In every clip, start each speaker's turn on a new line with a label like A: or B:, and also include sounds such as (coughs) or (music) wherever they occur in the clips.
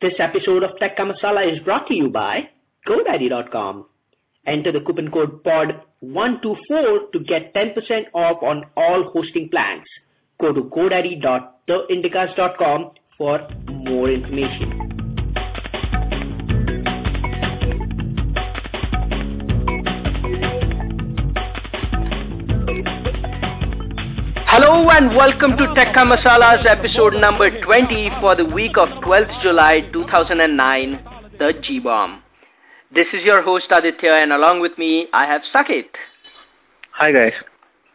A: This episode of Tech Masala is brought to you by GoDaddy.com. Enter the coupon code POD124 to get 10% off on all hosting plans. Go to GoDaddy.theindicast.com for more information. Hello and welcome to Tekka Masala's episode number 20 for the week of 12th July 2009, the G-Bomb. This is your host Aditya and along with me I have Saket.
B: Hi guys.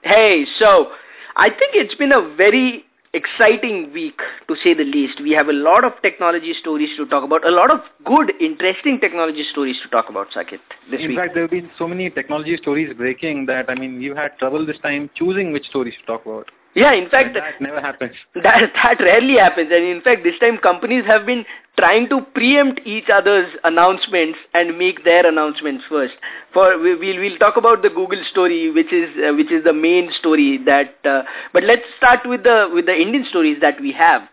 A: Hey, so I think it's been a very exciting week to say the least. We have a lot of technology stories to talk about, a lot of good, interesting technology stories to talk about, Saket. This
B: In
A: week.
B: fact, there have been so many technology stories breaking that, I mean, we've had trouble this time choosing which stories to talk about.
A: Yeah, in fact,
B: that never happens.
A: That that rarely happens, and in fact, this time companies have been trying to preempt each other's announcements and make their announcements first. For we, we'll we'll talk about the Google story, which is uh, which is the main story. That, uh, but let's start with the with the Indian stories that we have.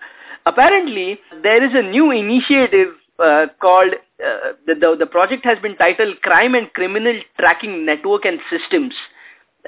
A: Apparently, there is a new initiative uh, called uh, the, the the project has been titled Crime and Criminal Tracking Network and Systems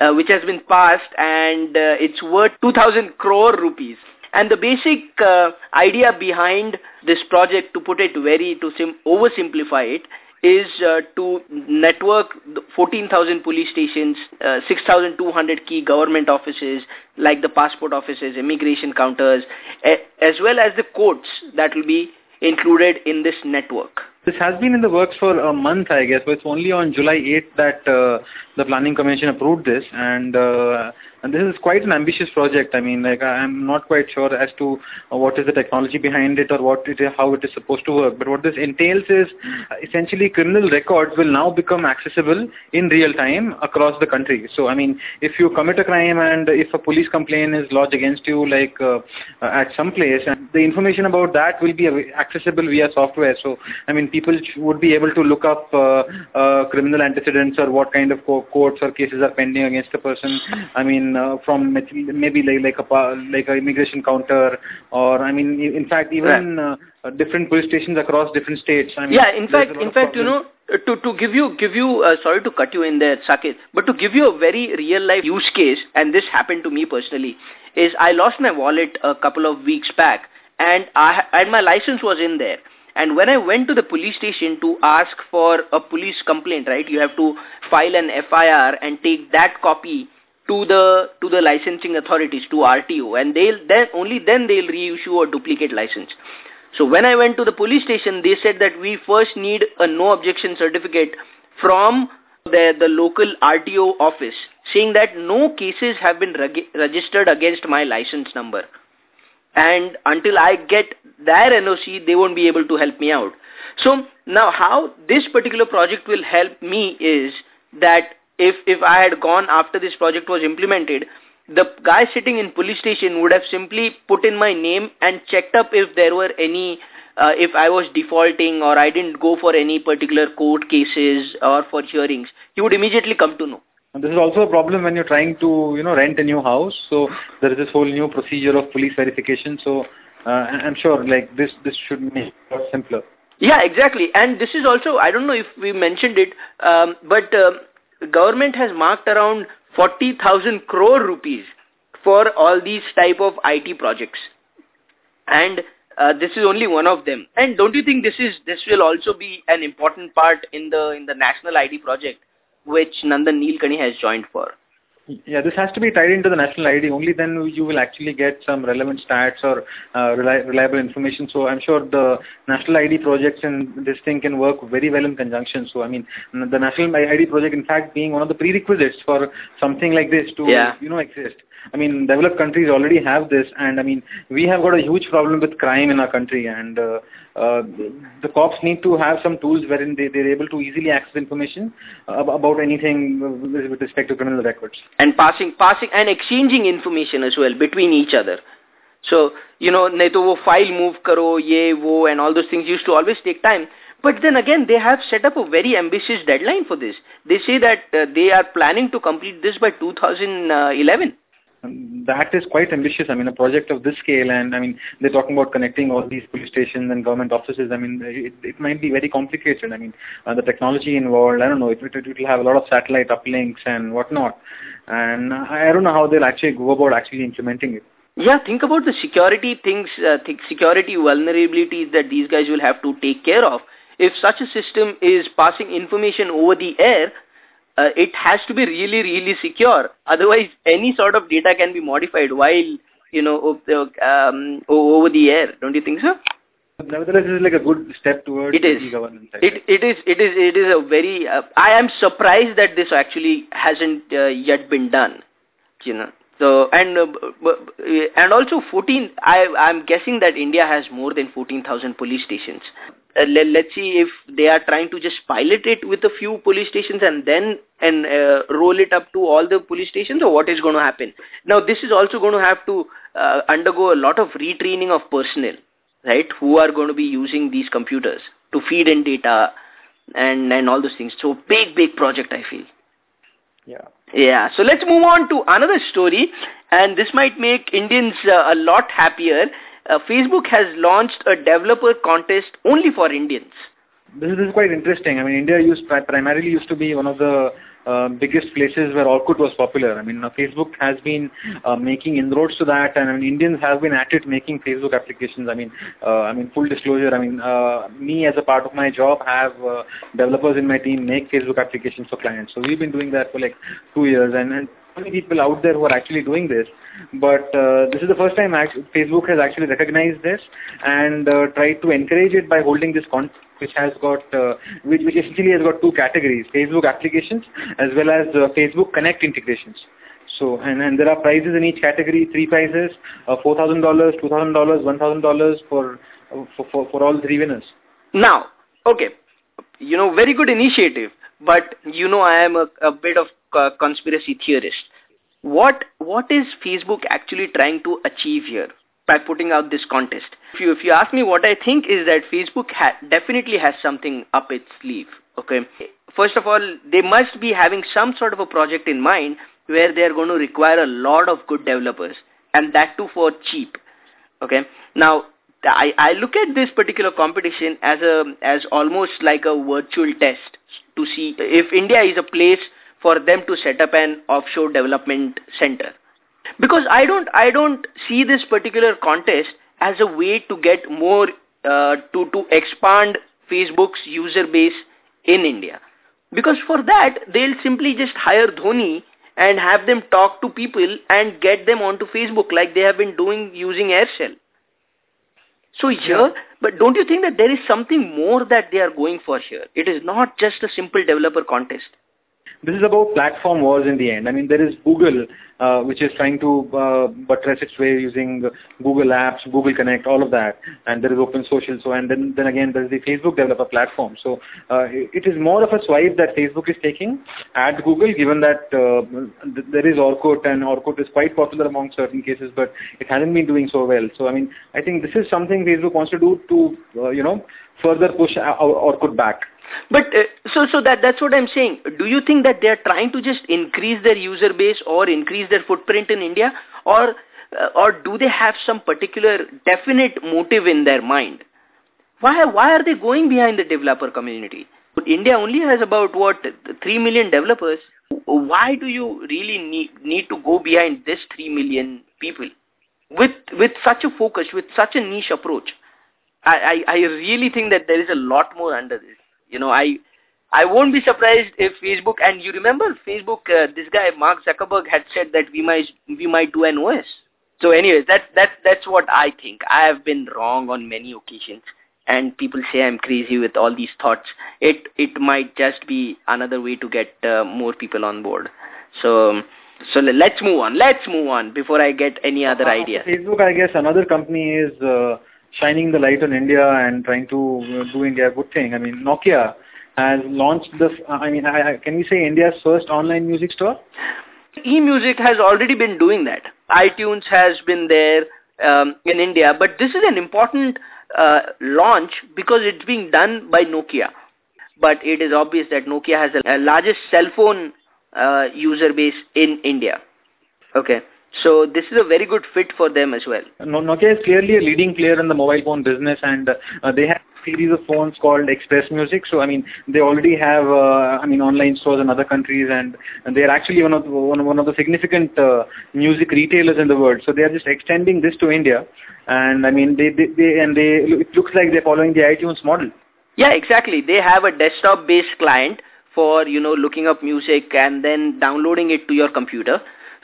A: uh, which has been passed and uh, it's worth 2000 crore rupees. And the basic uh, idea behind this project, to put it very, to sim- oversimplify it, is uh, to network 14,000 police stations, uh, 6,200 key government offices like the passport offices, immigration counters, as well as the courts that will be included in this network.
B: This has been in the works for a month, I guess, but it's only on July 8th that uh, the Planning Commission approved this, and uh, and this is quite an ambitious project. I mean, like I'm not quite sure as to uh, what is the technology behind it or what how it is supposed to work. But what this entails is uh, essentially criminal records will now become accessible in real time across the country. So, I mean, if you commit a crime and if a police complaint is lodged against you, like uh, uh, at some place, and the information about that will be accessible via software. So, I mean, people would be able to look up uh, uh, criminal antecedents or what kind of co- courts or cases are pending against a person. I mean, uh, from maybe like like a like a immigration counter, or I mean, in fact, even uh, uh, different police stations across different states. I mean,
A: Yeah, in fact, in fact, you know, uh, to to give you give you uh, sorry to cut you in there, Saket, but to give you a very real life use case, and this happened to me personally, is I lost my wallet a couple of weeks back, and I and my license was in there. And when I went to the police station to ask for a police complaint, right, you have to file an FIR and take that copy to the to the licensing authorities to RTO, and they'll then only then they'll reissue a duplicate license. So when I went to the police station, they said that we first need a no objection certificate from the, the local RTO office saying that no cases have been reg- registered against my license number. And until I get their NOC, they won't be able to help me out. So now how this particular project will help me is that if, if I had gone after this project was implemented, the guy sitting in police station would have simply put in my name and checked up if there were any, uh, if I was defaulting or I didn't go for any particular court cases or for hearings. He would immediately come to know.
B: And this is also a problem when you're trying to, you know, rent a new house. So there is this whole new procedure of police verification. So uh, I'm sure, like this, this should make it simpler.
A: Yeah, exactly. And this is also, I don't know if we mentioned it, um, but uh, the government has marked around 40,000 crore rupees for all these type of IT projects. And uh, this is only one of them. And don't you think this is this will also be an important part in the in the national ID project, which Nandan Nilekani has joined for?
B: Yeah, this has to be tied into the national ID. Only then you will actually get some relevant stats or uh, reli- reliable information. So I'm sure the national ID projects and this thing can work very well in conjunction. So I mean, the national ID project, in fact, being one of the prerequisites for something like this to
A: Yeah.
B: you know exist. I mean, developed countries already have this, and I mean, we have got a huge problem with crime in our country, and uh, uh, the cops need to have some tools wherein they, they're able to easily access information about anything with respect to criminal records.
A: And passing, passing, and exchanging information as well between each other. So, you know, neto to wo file move karo, ye, wo, and all those things used to always take time. But then again, they have set up a very ambitious deadline for this. They say that uh, they are planning to complete this by 2011.
B: Uh, that is quite ambitious. I mean, a project of this scale, and I mean, they're talking about connecting all these police stations and government offices. I mean, it, it might be very complicated. I mean, uh, the technology involved, I don't know, it, it, it will have a lot of satellite uplinks and whatnot. And I don't know how they'll actually go about actually implementing it.
A: Yeah, think about the security things, uh, think security vulnerabilities that these guys will have to take care of. If such a system is passing information over the air, uh, it has to be really, really secure. Otherwise, any sort of data can be modified while, you know, um, over the air. Don't you think so?
B: Nevertheless, this is like a good step towards
A: it is.
B: governance.
A: It, it is. It is. It is a very. Uh, I am surprised that this actually hasn't uh, yet been done. You know. So and uh, and also 14. I I'm guessing that India has more than 14,000 police stations uh, let, let's see if they are trying to just pilot it with a few police stations and then and uh, roll it up to all the police stations or what is going to happen. Now this is also going to have to uh, undergo a lot of retraining of personnel, right, who are going to be using these computers to feed in data and, and all those things. So big, big project I feel.
B: Yeah.
A: Yeah. So let's move on to another story and this might make Indians uh, a lot happier uh, Facebook has launched a developer contest only for Indians.
B: This is, quite interesting. I mean, India used primarily used to be one of the uh, biggest places where Orkut was popular. I mean, uh, Facebook has been uh, making inroads to that, and I mean, Indians have been at it making Facebook applications. I mean, uh, I mean, full disclosure. I mean, uh, me as a part of my job have uh, developers in my team make Facebook applications for clients. So we've been doing that for like two years, and, and many people out there who are actually doing this, but uh, this is the first time Facebook has actually recognized this and uh, tried to encourage it by holding this contest which has got uh, which, which essentially has got two categories Facebook applications as well as uh, Facebook Connect integrations. So and, and there are prizes in each category three prizes uh, $4,000 $2,000 $1,000 for, for, for for all three winners.
A: Now okay you know very good initiative but you know I am a, a bit of conspiracy theorist. What what is Facebook actually trying to achieve here by putting out this contest? If you if you ask me, what I think is that Facebook ha definitely has something up its sleeve. Okay, first of all, they must be having some sort of a project in mind where they are going to require a lot of good developers, and that too for cheap. Okay, now I, I look at this particular competition as a as almost like a virtual test to see if India is a place for them to set up an offshore development center. Because I don't I don't see this particular contest as a way to get more uh, to to expand Facebook's user base in India. Because for that they'll simply just hire Dhoni and have them talk to people and get them onto Facebook like they have been doing using Aircel. So here, but don't you think that there is something more that they are going for here? It is not just a simple developer contest
B: this is about platform wars in the end. I mean, there is Google, uh, which is trying to uh, buttress its way using Google Apps, Google Connect, all of that, and there is Open Social. So, and then then again, there is the Facebook developer platform. So, uh, it is more of a swipe that Facebook is taking at Google, given that uh, th there is Orkut, and Orkut is quite popular among certain cases, but it hasn't been doing so well. So, I mean, I think this is something Facebook wants to do to, uh, you know, further push Orkut back.
A: But uh, so so that that's what I'm saying. Do you think that they are trying to just increase their user base or increase their footprint in India, or uh, or do they have some particular definite motive in their mind? Why why are they going behind the developer community? India only has about what three million developers. Why do you really need need to go behind this three million people with with such a focus, with such a niche approach? I, I, I really think that there is a lot more under this. You know, I I won't be surprised if Facebook and you remember Facebook, uh, this guy Mark Zuckerberg had said that we might we might do an OS. So, anyways, that's that's that's what I think. I have been wrong on many occasions, and people say I'm crazy with all these thoughts. It it might just be another way to get uh, more people on board. So. So let's move on. Let's move on before I get any other uh, idea.
B: Facebook, I guess another company is uh, shining the light on India and trying to do India a good thing. I mean, Nokia has launched the, I mean, I, can we say India's first online music store?
A: E-music has already been doing that. iTunes has been there um, in India, but this is an important uh, launch because it's being done by Nokia. But it is obvious that Nokia has the largest cell phone uh, user base in India. Okay. So this is a very good fit for them as well.
B: Nokia is clearly a leading player in the mobile phone business, and uh, they have series of phones called XpressMusic. So I mean, they already have uh, I mean online stores in other countries, and, and they are actually one of the, one, one of the significant uh, music retailers in the world. So they are just extending this to India, and I mean they they, they and they it looks like they're following the iTunes model.
A: Yeah, exactly. They have a desktop-based client for you know looking up music and then downloading it to your computer.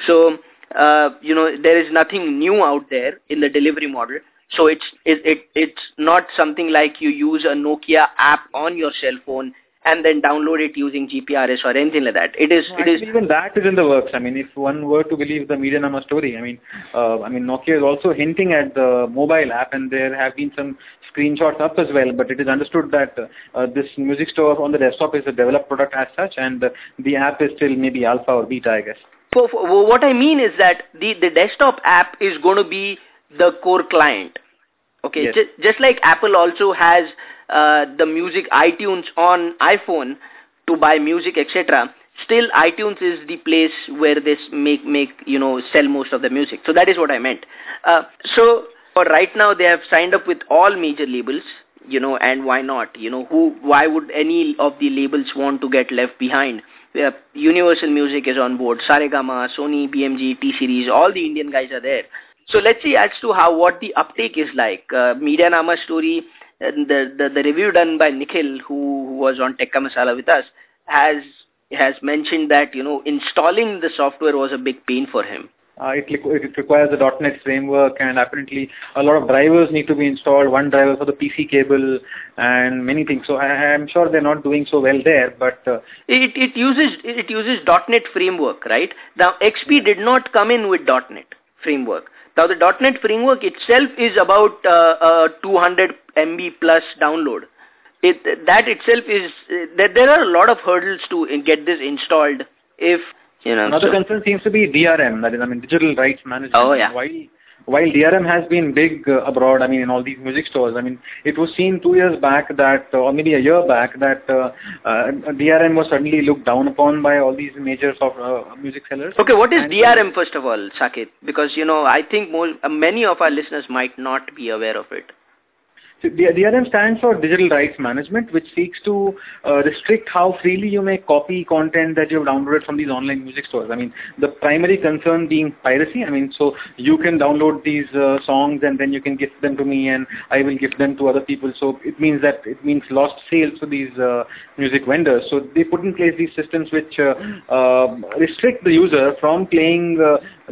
A: So uh, you know, there is nothing new out there in the delivery model. So it's it, it it's not something like you use a Nokia app on your cell phone and then download it using GPRS or anything like that. It is
B: no,
A: it is
B: even that is in the works. I mean, if one were to believe the media Medianama story, I mean, uh, I mean Nokia is also hinting at the mobile app, and there have been some screenshots up as well. But it is understood that uh, this music store on the desktop is a developed product as such, and the app is still maybe alpha or beta, I guess.
A: So what I mean is that the, the desktop app is going to be the core client. Okay,
B: yes.
A: just, just like Apple also has uh, the music iTunes on iPhone to buy music, etc. Still, iTunes is the place where they make make you know sell most of the music. So that is what I meant. Uh, so for right now, they have signed up with all major labels. You know, and why not? You know, who? Why would any of the labels want to get left behind? Uh, Universal Music is on board, Saregama, Sony, BMG, T-Series, all the Indian guys are there. So let's see as to how what the uptake is like. Uh, Media Medianama story, uh, the, the the review done by Nikhil, who, who was on Tekka Masala with us, has has mentioned that you know installing the software was a big pain for him.
B: Uh, it, it requires a .NET framework and apparently a lot of drivers need to be installed, one driver for the PC cable and many things. So I, am sure they're not doing so well there, but... Uh,
A: it, it uses it uses .NET framework, right? Now XP did not come in with .NET framework. Now the .NET framework itself is about uh, 200 MB plus download. It, that itself is, that there are a lot of hurdles to get this installed if you know,
B: Another so, concern seems to be DRM, that is, I mean, digital rights management.
A: Oh, yeah.
B: While, while DRM has been big uh, abroad, I mean, in all these music stores, I mean, it was seen two years back that, uh, or maybe a year back, that uh, uh, DRM was suddenly looked down upon by all these major soft, uh, music sellers.
A: Okay, what is and DRM first of all, Saket? Because, you know, I think uh, many of our listeners might not be aware of it.
B: DRM stands for Digital Rights Management, which seeks to uh, restrict how freely you may copy content that you have downloaded from these online music stores. I mean, the primary concern being piracy. I mean, so you can download these uh, songs and then you can gift them to me and I will gift them to other people. So it means that it means lost sales for these uh, music vendors. So they put in place these systems which uh, restrict the user from playing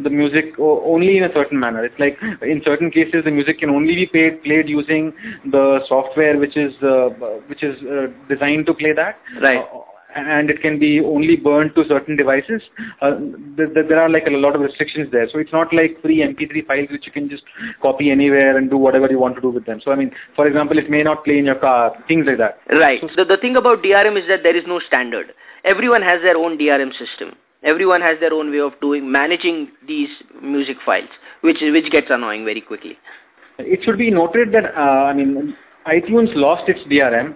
B: the music only in a certain manner. It's like in certain cases the music can only be played, played using the software which is uh, which is uh, designed to play that.
A: Right.
B: Uh, and it can be only burned to certain devices. Uh, th- th- there are like a lot of restrictions there. So it's not like free MP3 files which you can just copy anywhere and do whatever you want to do with them. So I mean, for example, it may not play in your car, things like that.
A: Right. So, the, the thing about DRM is that there is no standard. Everyone has their own DRM system. Everyone has their own way of doing managing these music files, which which gets annoying very quickly.
B: It should be noted that uh, I mean iTunes lost its DRM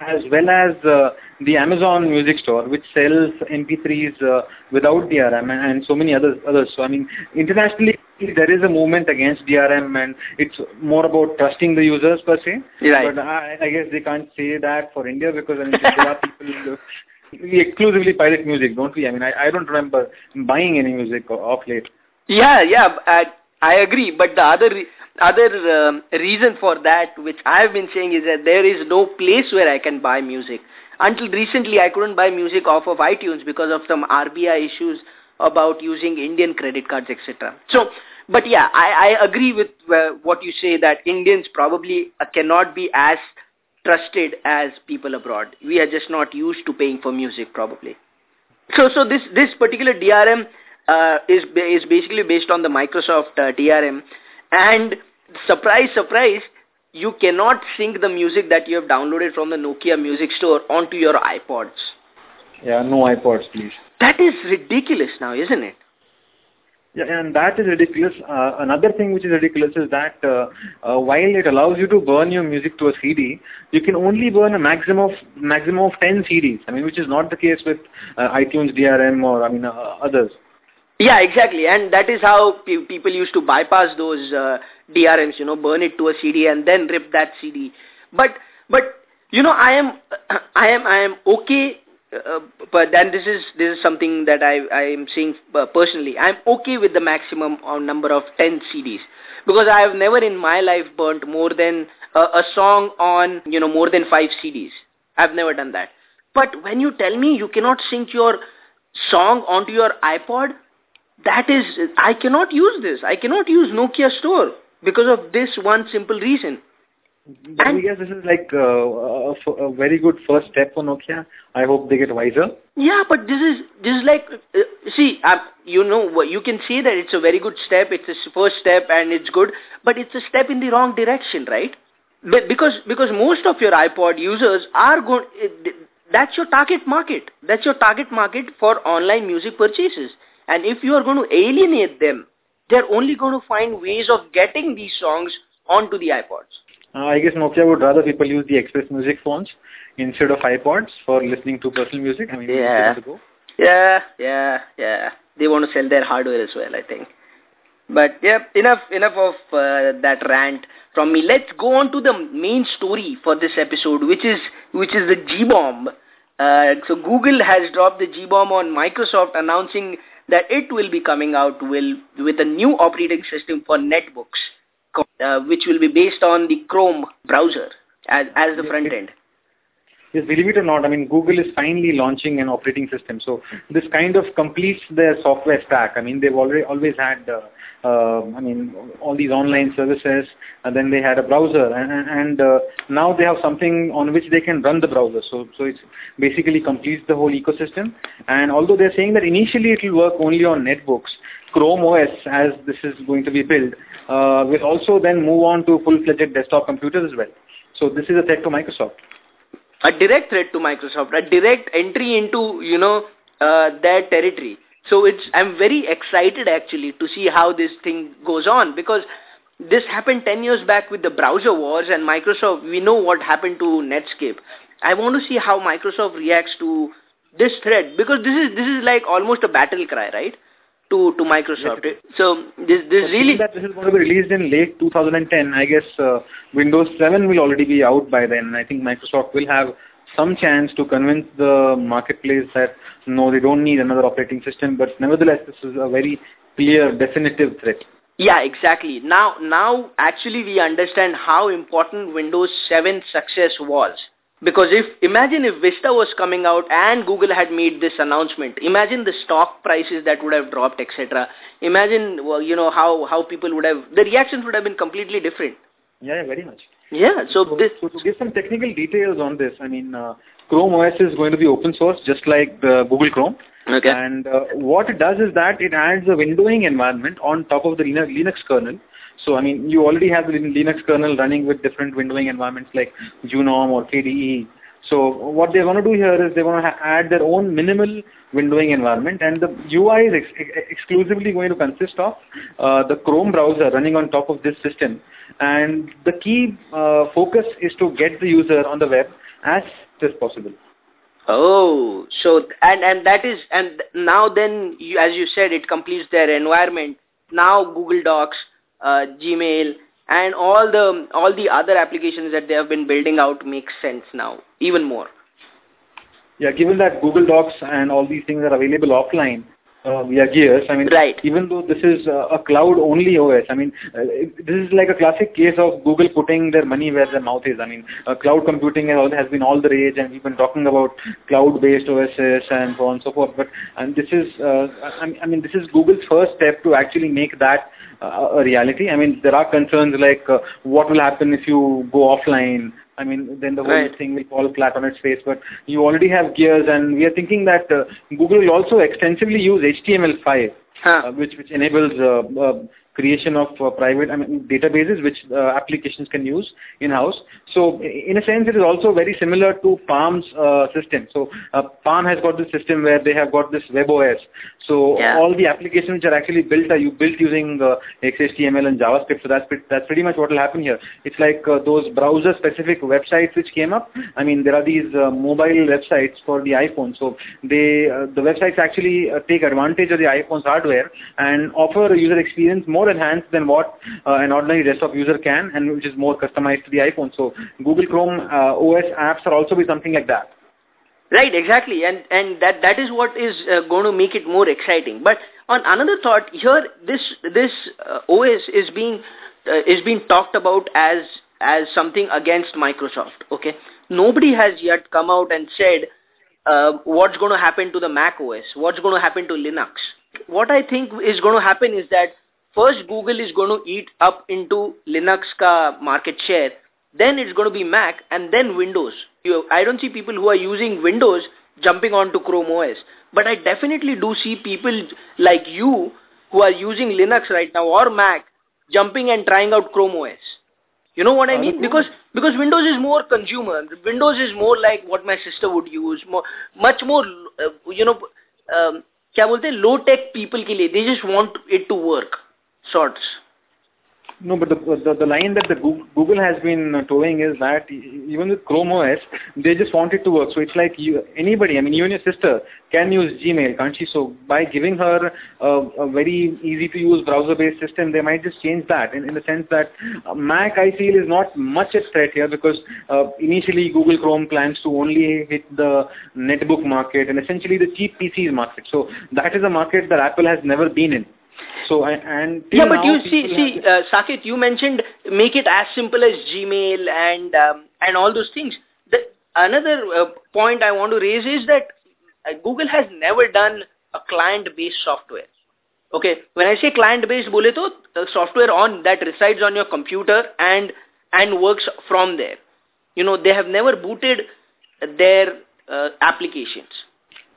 B: as well as uh, the Amazon Music Store, which sells MP3s uh, without DRM and, and, so many others. Others. So I mean, internationally there is a movement against DRM, and it's more about trusting the users per se.
A: Right.
B: But I, I guess they can't say that for India because I mean, there are people we exclusively pirate music, don't we? I mean, I, I don't remember buying any music off late.
A: Yeah, yeah, I, I agree. But the other other um, reason for that, which I have been saying, is that there is no place where I can buy music. Until recently, I couldn't buy music off of iTunes because of some RBI issues about using Indian credit cards, etc. So, but yeah, I, I agree with uh, what you say that Indians probably cannot be as trusted as people abroad. We are just not used to paying for music probably. So, so this, this particular DRM uh, is, is basically based on the Microsoft uh, DRM and surprise, surprise, you cannot sync the music that you have downloaded from the Nokia Music Store onto your iPods.
B: Yeah, no iPods, please.
A: That is ridiculous now, isn't it?
B: Yeah, and that is ridiculous. Uh, another thing which is ridiculous is that uh, uh, while it allows you to burn your music to a CD, you can only burn a maximum of maximum of 10 CDs. I mean, which is not the case with uh, iTunes DRM or I mean uh, others.
A: Yeah, exactly. And that is how pe- people used to bypass those uh, DRMs, you know, burn it to a CD and then rip that CD. But, but, you know, I am, (coughs) I am, I am okay uh, but then this is this is something that I I am saying uh, personally. I'm okay with the maximum number of 10 CDs because I have never in my life burnt more than uh, a song on you know more than five CDs. I've never done that. But when you tell me you cannot sync your song onto your iPod, that is I cannot use this. I cannot use Nokia Store because of this one simple reason.
B: And guess this is like uh, a, a, very good first step for Nokia. I hope they get wiser.
A: Yeah, but this is this is like uh, see, uh, you know, you can see that it's a very good step. It's a first step and it's good, but it's a step in the wrong direction, right? But because because most of your iPod users are going. That's your target market. That's your target market for online music purchases. And if you are going to alienate them, they're only going to find ways of getting these songs onto the iPods.
B: Uh, I guess Nokia would rather people use the XpressMusic phones instead of iPods for listening to personal music. I mean,
A: yeah, yeah, yeah, yeah. They want to sell their hardware as well, I think. But yeah, enough, enough of uh, that rant from me. Let's go on to the main story for this episode, which is which is the G bomb. Uh, so Google has dropped the G bomb on Microsoft, announcing that it will be coming out will, with a new operating system for netbooks Uh, which will be based on the Chrome browser as, as the front end.
B: Yes, believe it or not, I mean, Google is finally launching an operating system. So this kind of completes their software stack. I mean, they've already always had, uh, uh, I mean, all these online services, and then they had a browser, and, and uh, now they have something on which they can run the browser. So, so it basically completes the whole ecosystem. And although they're saying that initially it will work only on netbooks, Chrome OS, as this is going to be built, uh, will also then move on to full-fledged desktop computers as well. So this is a threat to Microsoft.
A: A direct threat to Microsoft, a direct entry into, you know, uh, their territory. So it's, I'm very excited actually to see how this thing goes on because this happened 10 years back with the browser wars and Microsoft, we know what happened to Netscape. I want to see how Microsoft reacts to this threat because this is, this is like almost a battle cry, right? To to Microsoft. Yes, so this this so really
B: that this is going to be released in late 2010. I guess uh, Windows 7 will already be out by then. I think Microsoft will have some chance to convince the marketplace that no, they don't need another operating system. But nevertheless, this is a very clear, definitive threat.
A: Yeah, exactly. Now, now actually we understand how important Windows 7 success was because if imagine if Vista was coming out and Google had made this announcement, imagine the stock prices that would have dropped, etc. Imagine well, you know how how people would have the reactions would have been completely different.
B: Yeah, very much.
A: Yeah, so, so this
B: so to give some technical details on this, I mean, uh, Chrome OS is going to be open source, just like the Google Chrome.
A: Okay.
B: And uh, what it does is that it adds a windowing environment on top of the Linux kernel so I mean, you already have the Linux kernel running with different windowing environments like GNOME or KDE. So what they want to do here is they want to add their own minimal windowing environment and the UI is ex ex exclusively going to consist of uh, the Chrome browser running on top of this system and the key uh, focus is to get the user on the web as as possible.
A: Oh, so and and that is and now then you, as you said it completes their environment. Now Google Docs uh, Gmail, and all the all the other applications that they have been building out makes sense now, even more.
B: Yeah, given that Google Docs and all these things are available offline, uh, via Gears. I mean,
A: right.
B: even though this is uh, a cloud-only OS, I mean, uh, this is like a classic case of Google putting their money where their mouth is. I mean, uh, cloud computing has been all the rage, and we've been talking about cloud-based OSs and so on and so forth. But and this is, uh, I mean, this is Google's first step to actually make that a reality. I mean, there are concerns like uh, what will happen if you go offline I mean, then the whole right. thing will fall flat on its face. But you already have gears, and we are thinking that uh, Google will also extensively use HTML5, huh. uh, which which enables uh, uh, creation of uh, private I mean, databases which uh, applications can use in-house. So in a sense, it is also very similar to Palm's uh, system. So uh, Palm has got this system where they have got this web OS. So yeah. all the applications which are actually built are you built using uh, XHTML and JavaScript. So that's, that's pretty much what will happen here. It's like uh, those browser-specific websites which came up. I mean, there are these uh, mobile websites for the iPhone. So they uh, the websites actually uh, take advantage of the iPhone's hardware and offer a user experience more enhanced than what uh, an ordinary desktop user can and which is more customized to the iPhone. So Google Chrome uh, OS apps are also be something like that.
A: Right, exactly, and and that that is what is uh, going to make it more exciting. But on another thought, here this this uh, OS is being uh, is being talked about as as something against Microsoft. Okay, nobody has yet come out and said uh, what's going to happen to the Mac OS, what's going to happen to Linux. What I think is going to happen is that first Google is going to eat up into Linux ka market share, then it's going to be Mac, and then Windows. You, I don't see people who are using Windows jumping onto Chrome OS. But I definitely do see people like you who are using Linux right now or Mac jumping and trying out Chrome OS. You know what I mean? Because because Windows is more consumer. Windows is more like what my sister would use. More, much more, uh, you know, um, क्या बोलते हैं low tech people के लिए. They just want it to work. Sorts.
B: No, but the, the, the line that the Google has been toeing is that even with Chrome OS, they just want it to work. So it's like you, anybody, I mean, even your sister can use Gmail, can't she? So by giving her a, a very easy to use browser-based system, they might just change that in, in the sense that uh, Mac, I feel, is not much at threat here because uh, initially Google Chrome plans to only hit the netbook market and essentially the cheap PCs market. So that is a market that Apple has never been in. So I, and
A: yeah, but you see, see, uh, Saket, you mentioned make it as simple as Gmail and um, and all those things. The, another uh, point I want to raise is that uh, Google has never done a client-based software. Okay, when I say client-based, bole to the software on that resides on your computer and and works from there. You know, they have never booted their uh, applications.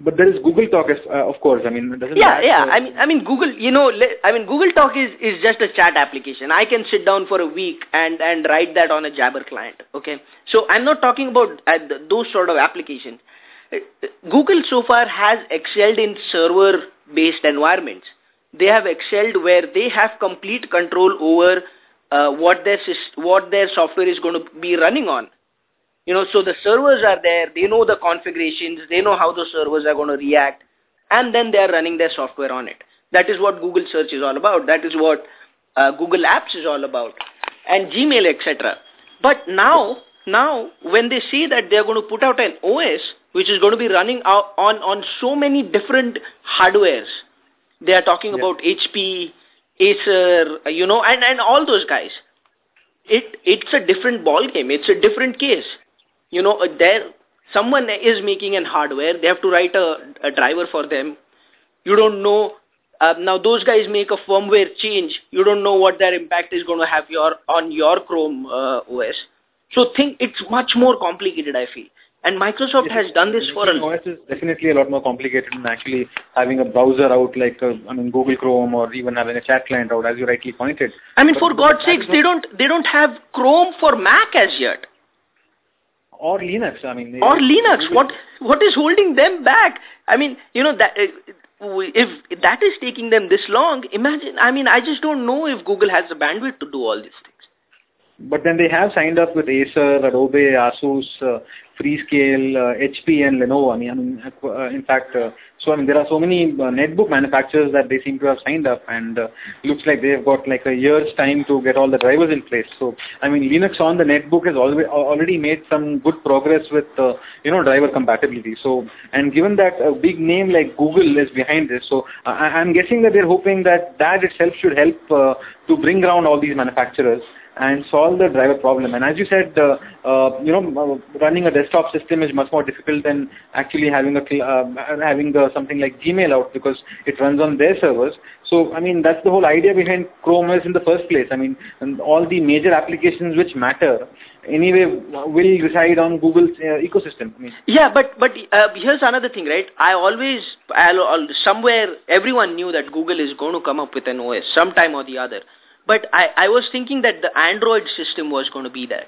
B: But there is Google Talk, uh, of course. I mean, doesn't
A: yeah, yeah. Uh, I mean, I mean, Google. You know, I mean, Google Talk is is just a chat application. I can sit down for a week and and write that on a Jabber client. Okay, so I'm not talking about uh, those sort of applications. Uh, Google so far has excelled in server-based environments. They have excelled where they have complete control over uh, what their what their software is going to be running on. You know, so the servers are there, they know the configurations, they know how the servers are going to react, and then they are running their software on it. That is what Google search is all about. That is what uh, Google Apps is all about, and Gmail, etc. But now, now, when they say that they are going to put out an OS which is going to be running on on so many different hardwares, they are talking yeah. about HP, Acer, you know, and and all those guys. It it's a different ball game. It's a different case you know, there someone is making an hardware. They have to write a, a driver for them. You don't know. Uh, now those guys make a firmware change. You don't know what their impact is going to have your on your Chrome uh, OS. So think it's much more complicated. I feel. And Microsoft yes, has done this for a
B: OS is definitely a lot more complicated than actually having a browser out like uh, I mean Google Chrome or even having a chat client out as you rightly pointed.
A: I mean but for God's sakes they don't they don't have Chrome for Mac as yet
B: or Linux. I mean,
A: or Linux. What what is holding them back? I mean, you know that uh, if that is taking them this long, imagine. I mean, I just don't know if Google has the bandwidth to do all these things.
B: But then they have signed up with Acer, Adobe, Asus, uh, Freescale, uh, HP and Lenovo. I mean, I mean uh, in fact, uh, so I mean, there are so many uh, netbook manufacturers that they seem to have signed up and uh, looks like they've got like a year's time to get all the drivers in place. So, I mean, Linux on the netbook has already, already made some good progress with, uh, you know, driver compatibility. So, and given that a big name like Google is behind this, so I, I'm guessing that they're hoping that that itself should help uh, to bring around all these manufacturers and solve the driver problem. And as you said, uh, uh, you know, running a desktop system is much more difficult than actually having a uh, having a, something like Gmail out because it runs on their servers. So I mean that's the whole idea behind Chrome OS in the first place. I mean all the major applications which matter anyway will reside on Google's uh, ecosystem. I mean.
A: Yeah, but but uh, here's another thing, right? I always I'll, somewhere everyone knew that Google is going to come up with an OS sometime or the other. But I, I was thinking that the Android system was going to be there.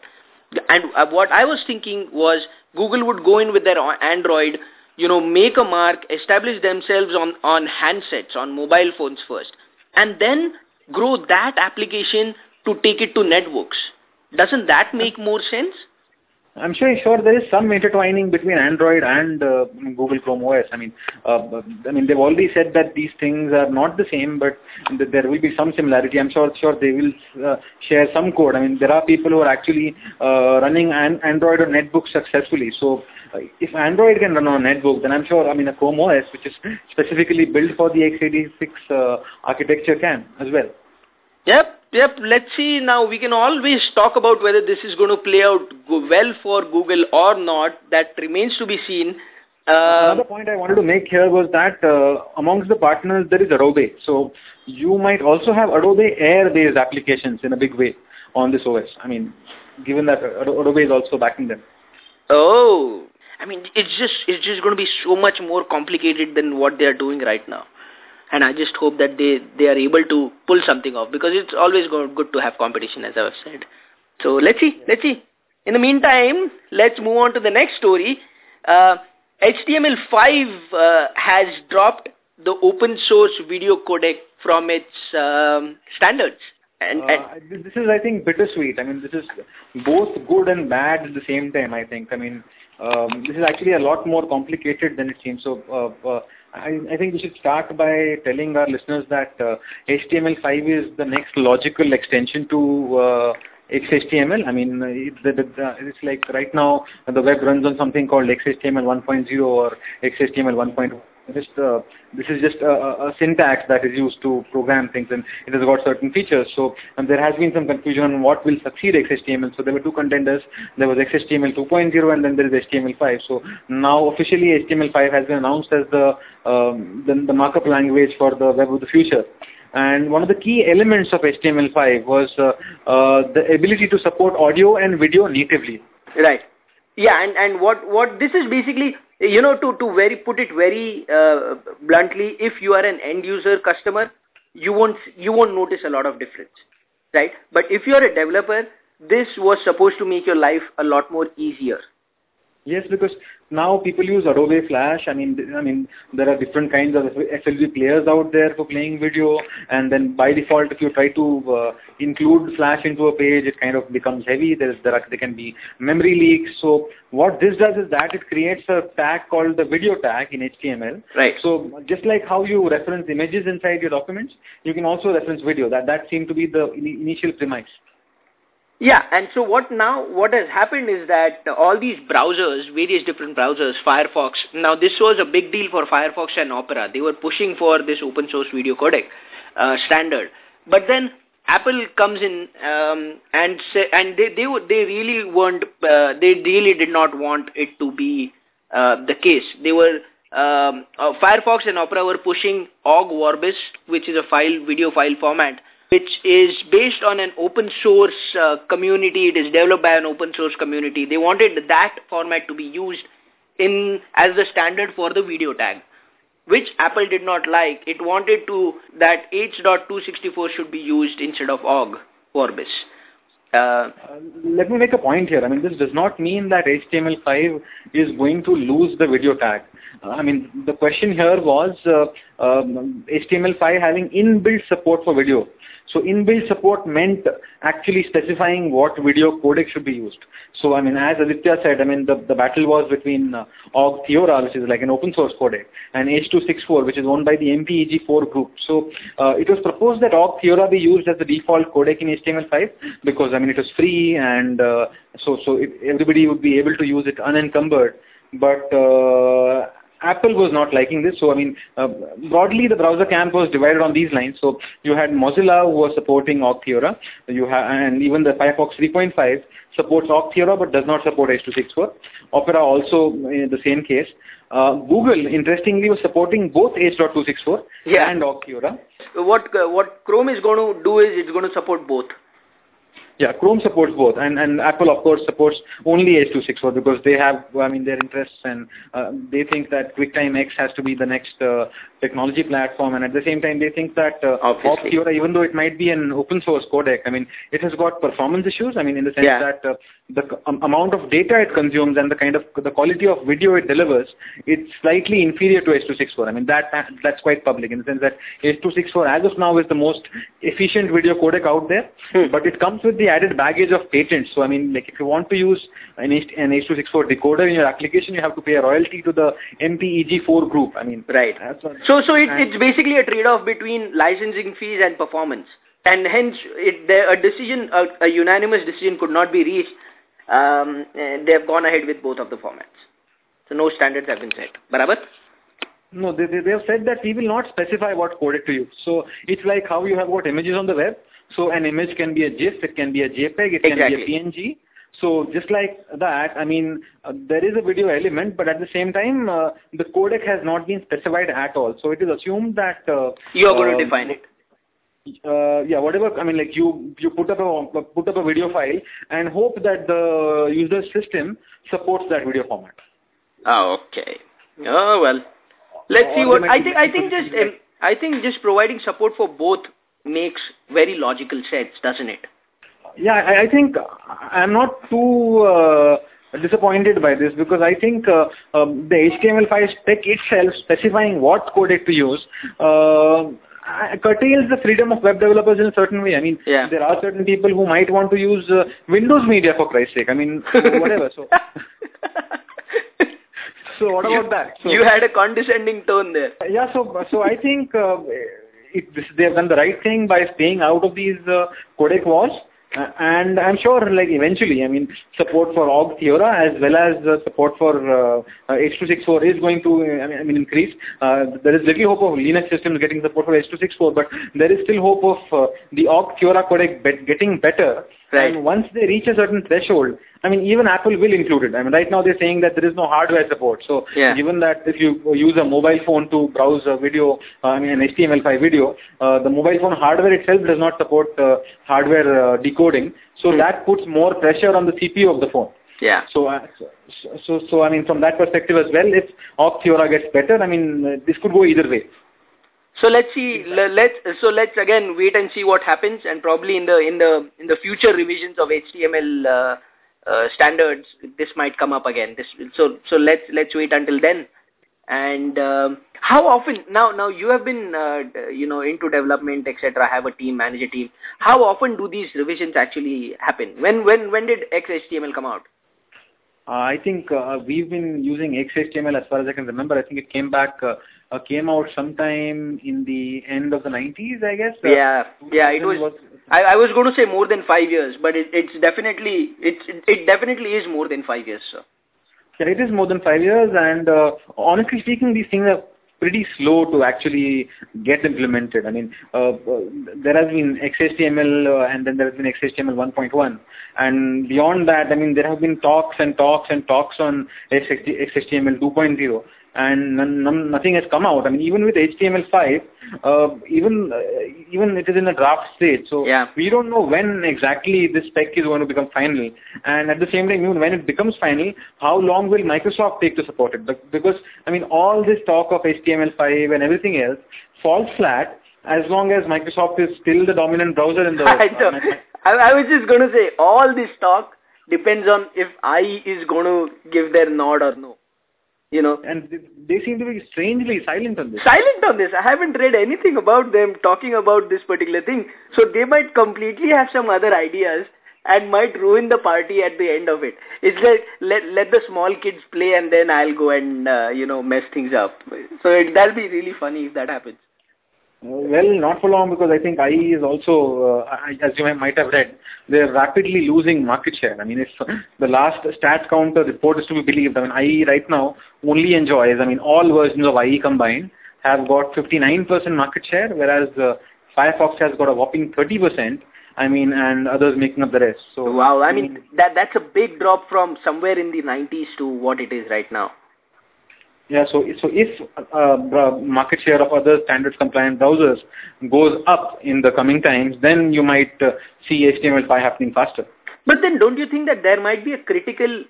A: And uh, what I was thinking was Google would go in with their Android, you know, make a mark, establish themselves on, on handsets, on mobile phones first, and then grow that application to take it to netbooks. Doesn't that make more sense?
B: I'm sure, sure there is some intertwining between Android and uh, Google Chrome OS. I mean, uh, I mean they've already said that these things are not the same, but there will be some similarity. I'm sure, sure they will uh, share some code. I mean, there are people who are actually uh, running an Android or netbook successfully. So, if Android can run on a netbook, then I'm sure. I mean, a Chrome OS, which is specifically built for the x86 uh, architecture, can as well.
A: Yep, yep. Let's see now. We can always talk about whether this is going to play out well for Google or not. That remains to be seen.
B: Uh, Another point I wanted to make here was that uh, amongst the partners there is Adobe. So you might also have Adobe Air-based applications in a big way on this OS. I mean, given that Adobe is also backing them.
A: Oh, I mean, it's just it's just going to be so much more complicated than what they are doing right now and I just hope that they, they are able to pull something off because it's always good to have competition as I've said. So let's see, let's see. In the meantime, let's move on to the next story. Uh, HTML5 uh, has dropped the open source video codec from its um, standards. And, and
B: uh, this is, I think, bittersweet. I mean, this is both good and bad at the same time, I think. I mean, this is actually a lot more complicated than it seems. So, uh, uh, I, I, think we should start by telling our listeners that uh, HTML5 is the next logical extension to uh, XHTML. I mean, it's like right now the web runs on something called XHTML 1.0 or XHTML 1.1 just uh, this is just a, a, syntax that is used to program things and it has got certain features. So there has been some confusion on what will succeed XHTML so there were two contenders. There was XHTML 2.0 and then there is HTML5 so now officially HTML5 has been announced as the, um, the, the markup language for the web of the future. And one of the key elements of HTML5 was uh, uh, the ability to support audio and video natively.
A: Right. Yeah and and what what this is basically you know, to, to very put it very uh, bluntly, if you are an end user customer, you won't, you won't notice a lot of difference, right? But if you are a developer, this was supposed to make your life a lot more easier.
B: Yes, because now people use Adobe Flash. I mean, I mean, there are different kinds of FLV players out there for playing video, and then by default, if you try to uh, include Flash into a page, it kind of becomes heavy. There, there, are, there can be memory leaks. So what this does is that it creates a tag called the video tag in HTML.
A: Right.
B: So just like how you reference images inside your documents, you can also reference video. That that seemed to be the initial premise.
A: Yeah, and so what now, what has happened is that all these browsers, various different browsers, Firefox, now this was a big deal for Firefox and Opera. They were pushing for this open source video codec uh, standard. But then Apple comes in um, and say, and they they they really weren't uh, they really did not want it to be uh, the case. They were um, uh, Firefox and Opera were pushing OGG Vorbis, which is a file video file format which is based on an open source uh, community. It is developed by an open source community. They wanted that format to be used in as the standard for the video tag, which Apple did not like. It wanted to that H.264 should be used instead of OGG Vorbis.
B: Uh, uh, let me make a point here. I mean, this does not mean that HTML5 is going to lose the video tag. Uh, I mean, the question here was uh, um, HTML5 having inbuilt support for video. So inbuilt support meant actually specifying what video codec should be used. So I mean, as Aditya said, I mean, the, the battle was between uh, OGG Theora, which is like an open source codec, and H.264, which is owned by the MPEG4 group. So uh, it was proposed that OGG Theora be used as the default codec in HTML5 because I mean, it was free and uh, so, so it, everybody would be able to use it unencumbered. But uh, Apple was not liking this. So I mean, uh, broadly the browser camp was divided on these lines. So you had Mozilla who was supporting Auth0. You have and even the Firefox 3.5 supports Auth0 but does not support H.264. Opera also in the same case. Uh, Google, interestingly, was supporting both H.264 yeah. and Auth0.
A: What uh, what Chrome is going to do is it's going to support both.
B: Yeah, Chrome supports both, and and Apple of course supports only H264 because they have, I mean, their interests and uh, they think that QuickTime X has to be the next uh, technology platform, and at the same time they think that uh, Auth0, even though it might be an open source codec, I mean, it has got performance issues. I mean, in the sense yeah. that uh, the um, amount of data it consumes and the kind of the quality of video it delivers, it's slightly inferior to H264. I mean, that that's quite public in the sense that H264 as of now is the most efficient video codec out there, hmm. but it comes with the added baggage of patents. So I mean, like if you want to use an, H- an H264 decoder in your application, you have to pay a royalty to the MPEG4 group. I mean,
A: right. so so it, it's basically a trade-off between licensing fees and performance, and hence it, there, a decision, a, a unanimous decision could not be reached. Um, they have gone ahead with both of the formats. So no standards have been set. Barabar?
B: No, they, they, they have said that we will not specify what codec to use. So it's like how you have got images on the web. So an image can be a GIF, it can be a JPEG, it
A: exactly.
B: can be a PNG. So just like that, I mean, uh, there is a video element, but at the same time, uh, the codec has not been specified at all. So it is assumed that uh,
A: you are going to define it.
B: Uh, yeah, whatever. I mean, like you you put up a put up a video file and hope that the user system supports that video format.
A: Oh, okay. Oh well. Let's or see what I think. I think just um, I think just providing support for both makes very logical sense, doesn't it?
B: Yeah, I, I think I'm not too uh, disappointed by this because I think uh, um, the HTML5 spec itself specifying what codec to use uh, curtails the freedom of web developers in a certain way. I mean,
A: yeah.
B: there are certain people who might want to use uh, Windows Media for Christ's sake. I mean, whatever. So. (laughs) so what about
A: you,
B: that? So,
A: you had a condescending tone there.
B: Yeah, so so I think uh, it, this, they have done the right thing by staying out of these uh, codec wars. Uh, and I'm sure, like eventually, I mean, support for Auth0 as well as uh, support for uh, H264 is going to, I mean, I mean increase. Uh, there is little hope of Linux systems getting support for H264, but there is still hope of uh, the Auth0 codec be getting better.
A: Right.
B: And once they reach a certain threshold, I mean, even Apple will include it. I mean, right now they're saying that there is no hardware support. So,
A: yeah.
B: given that if you use a mobile phone to browse a video, uh, I mean, an HTML5 video, uh, the mobile phone hardware itself does not support uh, hardware uh, decoding. So mm. that puts more pressure on the CPU of the phone.
A: Yeah.
B: So, uh, so, so, so, I mean, from that perspective as well, if Auth0 gets better, I mean, uh, this could go either way.
A: So let's see. Let's so let's again wait and see what happens, and probably in the in the in the future revisions of HTML uh, uh, standards, this might come up again. This so so let's let's wait until then. And um, how often now now you have been uh, you know into development etc. Have a team, manage a team. How often do these revisions actually happen? When when when did XHTML come out?
B: Uh, I think uh, we've been using XHTML as far as I can remember. I think it came back uh, uh, came out sometime in the end of the 90s, I guess.
A: Uh, yeah, yeah, it was. was I, I was going to say more than five years, but it, it's definitely it's it, it definitely is more than five years, sir.
B: Yeah, it is more than five years, and uh, honestly speaking, these things are pretty slow to actually get implemented. I mean, uh, there has been XHTML uh, and then there has been XHTML 1.1. And beyond that, I mean, there have been talks and talks and talks on XHTML 2.0 and nothing has come out. I mean, even with HTML5, uh, even uh, even it is in a draft state. So
A: yeah.
B: we don't know when exactly this spec is going to become final. And at the same time, even when it becomes final, how long will Microsoft take to support it? Because, I mean, all this talk of HTML5 and everything else falls flat as long as Microsoft is still the dominant browser in the (laughs)
A: I, know. I, I was just going to say, all this talk depends on if IE is going to give their nod or no you know.
B: And they seem to be strangely silent on this.
A: Silent on this. I haven't read anything about them talking about this particular thing. So they might completely have some other ideas and might ruin the party at the end of it. It's like let let the small kids play and then I'll go and uh, you know mess things up. So it, that'll be really funny if that happens.
B: Well, not for long because I think IE is also, uh, as you might have read, they're rapidly losing market share. I mean, if the last stats counter report is to be believed, I mean, IE right now only enjoys, I mean, all versions of IE combined have got 59% market share, whereas uh, Firefox has got a whopping 30%. I mean, and others making up the rest. So
A: wow, I mean that that's a big drop from somewhere in the 90s to what it is right now.
B: Yeah, so so if uh, market share of other standards compliant browsers goes up in the coming times, then you might uh, see HTML5 happening faster.
A: But then, don't you think that there might be a critical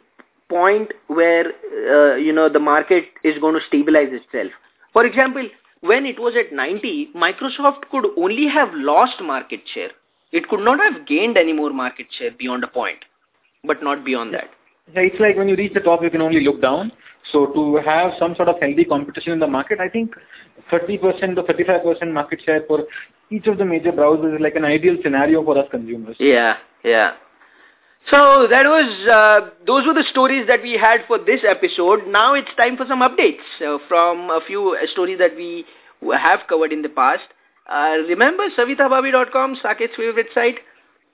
A: point where uh, you know the market is going to stabilize itself? For example, when it was at 90, Microsoft could only have lost market share. It could not have gained any more market share beyond a point, but not beyond that.
B: Yeah, it's like when you reach the top, you can only look down. So to have some sort of healthy competition in the market, I think 30% or 35% market share for each of the major browsers is like an ideal scenario for us consumers.
A: Yeah, yeah. So that was uh, those were the stories that we had for this episode. Now it's time for some updates uh, from a few stories that we have covered in the past. Uh, remember SavitaBhabhi.com, Saket's favorite site?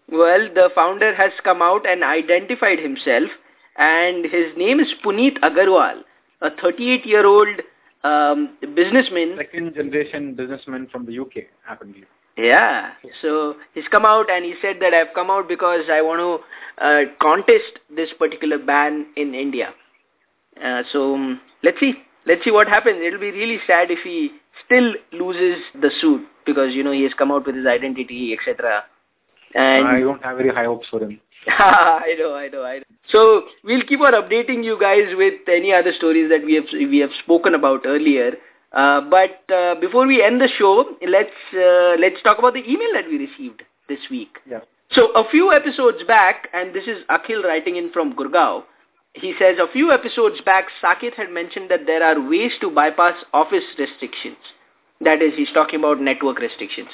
A: Well, the founder has come out and identified himself and his name is Puneet Agarwal, a 38-year-old um, businessman.
B: Second generation businessman from the UK, apparently.
A: Yeah. So he's come out and he said that I've come out because I want to uh, contest this particular ban in India. Uh, so um, let's see. Let's see what happens. It'll be really sad if he still loses the suit because, you know, he has come out with his identity, etc.
B: And I don't have very high hopes for him. (laughs)
A: I know, I know, I know. So we'll keep on updating you guys with any other stories that we have we have spoken about earlier. Uh, but uh, before we end the show, let's uh, let's talk about the email that we received this week.
B: Yeah.
A: So a few episodes back, and this is Akhil writing in from Gurgaon. He says a few episodes back, Saket had mentioned that there are ways to bypass office restrictions. That is, he's talking about network restrictions.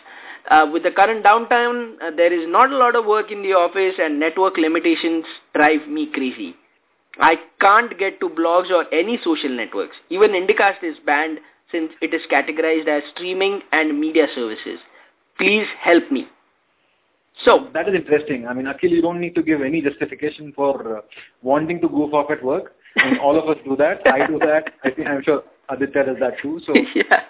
A: Uh, with the current downtime, uh, there is not a lot of work in the office and network limitations drive me crazy. I can't get to blogs or any social networks. Even Indicast is banned since it is categorized as streaming and media services. Please help me. So
B: that is interesting. I mean, Akhil, you don't need to give any justification for uh, wanting to goof off at work. I mean, all of us do that. I do that. I think I'm sure Aditya does that too. So (laughs)
A: yeah.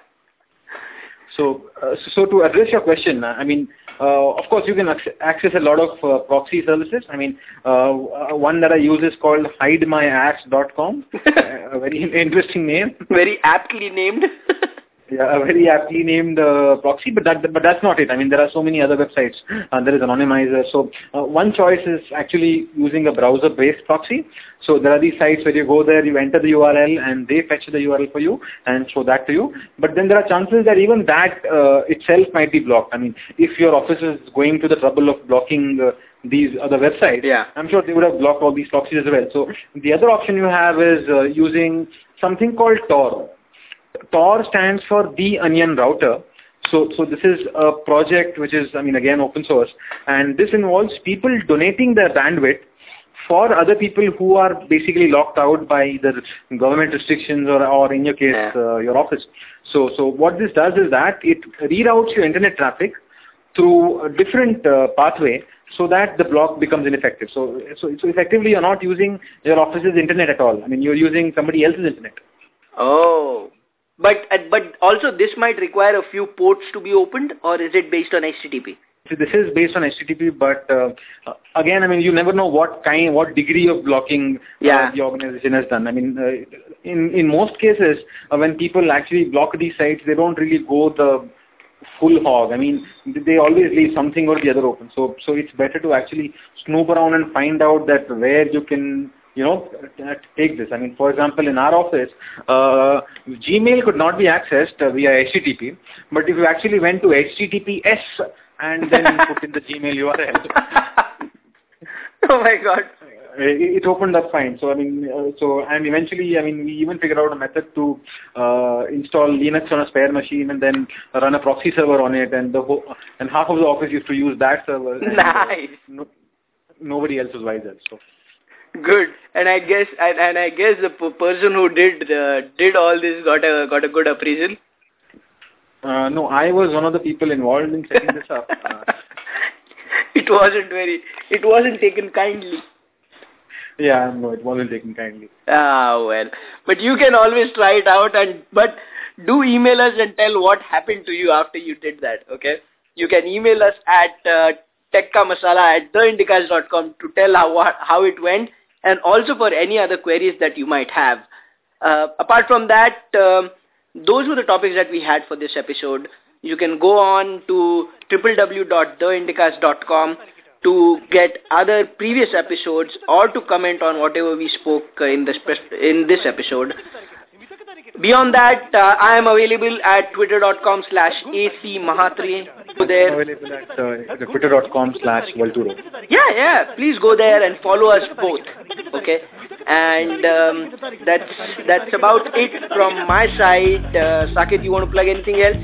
B: So, uh, so to address your question, uh, I mean, uh, of course, you can access a lot of uh, proxy services. I mean, uh, one that I use is called hidemyass.com. (laughs) a very (laughs) interesting name.
A: Very aptly named. (laughs)
B: yeah, a very aptly named uh, proxy, but that but that's not it. I mean, there are so many other websites. Uh, there is Anonymizer. So uh, one choice is actually using a browser-based proxy. So there are these sites where you go there, you enter the URL, and they fetch the URL for you and show that to you. But then there are chances that even that uh, itself might be blocked. I mean, if your office is going to the trouble of blocking uh, these other websites,
A: yeah.
B: I'm sure they would have blocked all these proxies as well. So the other option you have is uh, using something called Tor. Tor stands for the Onion Router. So, so this is a project which is, I mean, again, open source. And this involves people donating their bandwidth for other people who are basically locked out by either government restrictions or, or in your case, yeah. uh, your office. So, so what this does is that it reroutes your internet traffic through a different uh, pathway so that the block becomes ineffective. So, so, so effectively you're not using your office's internet at all. I mean, you're using somebody else's internet.
A: Oh, but uh, but also this might require a few ports to be opened, or is it based on HTTP?
B: So this is based on HTTP, but uh, again, I mean, you never know what kind, what degree of blocking uh, the organization has done. I mean, uh, in in most cases, uh, when people actually block these sites, they don't really go the full hog. I mean, they always leave something or the other open. So so it's better to actually snoop around and find out that where you can you know, take this. I mean, for example, in our office, uh, Gmail could not be accessed uh, via HTTP, but if you actually went to HTTPS and then put in the Gmail URL. (laughs)
A: oh my God.
B: It, it opened up fine. So I mean, uh, so and eventually, I mean, we even figured out a method to uh, install Linux on a spare machine and then run a proxy server on it, and the whole, and half of the office used to use that server.
A: Nice.
B: And, uh, no, nobody else was wiser. So.
A: Good, and I guess and, and I guess the person who did uh, did all this got a got a good appraisal.
B: Uh, no, I was one of the people involved in setting this up. (laughs) Uh,
A: it wasn't very, it wasn't taken kindly.
B: yeah, no, it wasn't taken kindly.
A: Ah, well. But you can always try it out and, but do email us and tell what happened to you after you did that, okay? You can email us at uh, tekkamasala at theindicast.com to tell how, how it went and also for any other queries that you might have. Uh, apart from that, um, those were the topics that we had for this episode. You can go on to www.theindicast.com to get other previous episodes or to comment on whatever we spoke in this in this episode. Beyond that, uh, I am available at twitter.com slash acmahatri. Go there.
B: Available at uh, twitter.com slash Valturo.
A: Yeah, yeah. Please go there and follow us both. Okay. And um, that's that's about it from my side. Uh, Saket, you want to plug anything else?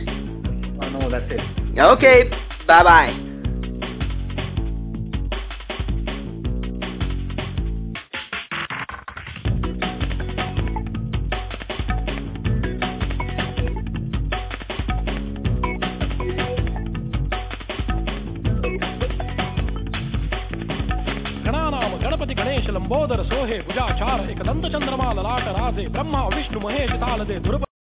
B: Uh, no, that's it.
A: Okay. Bye-bye.
C: दे ब्रह्मा विष्णु महेश ताल दे ध्रुव